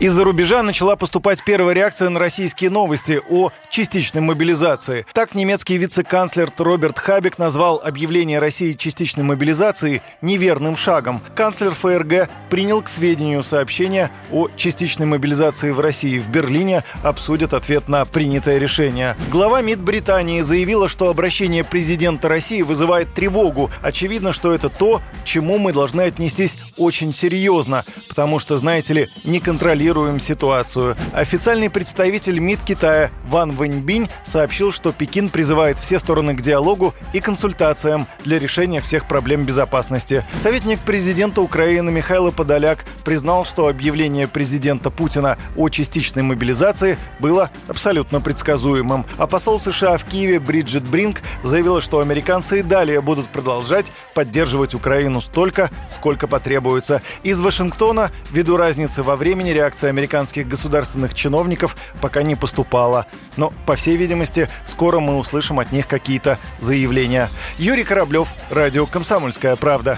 Из-за рубежа начала поступать первая реакция на российские новости о частичной мобилизации. Так немецкий вице-канцлер Роберт Хабек назвал объявление России частичной мобилизации неверным шагом. Канцлер ФРГ принял к сведению сообщение о частичной мобилизации в России. В Берлине обсудят ответ на принятое решение. Глава МИД Британии заявила, что обращение президента России вызывает тревогу. Очевидно, что это то, чему мы должны отнестись очень серьезно, потому что, знаете ли, не контролируем контролируем ситуацию. Официальный представитель МИД Китая Ван Вэньбинь сообщил, что Пекин призывает все стороны к диалогу и консультациям для решения всех проблем безопасности. Советник президента Украины Михаил Подоляк признал, что объявление президента Путина о частичной мобилизации было абсолютно предсказуемым. А посол США в Киеве Бриджит Бринк заявила, что американцы и далее будут продолжать поддерживать Украину столько, сколько потребуется. Из Вашингтона, ввиду разницы во времени, реакция реакция американских государственных чиновников пока не поступала. Но, по всей видимости, скоро мы услышим от них какие-то заявления. Юрий Кораблев, Радио «Комсомольская правда».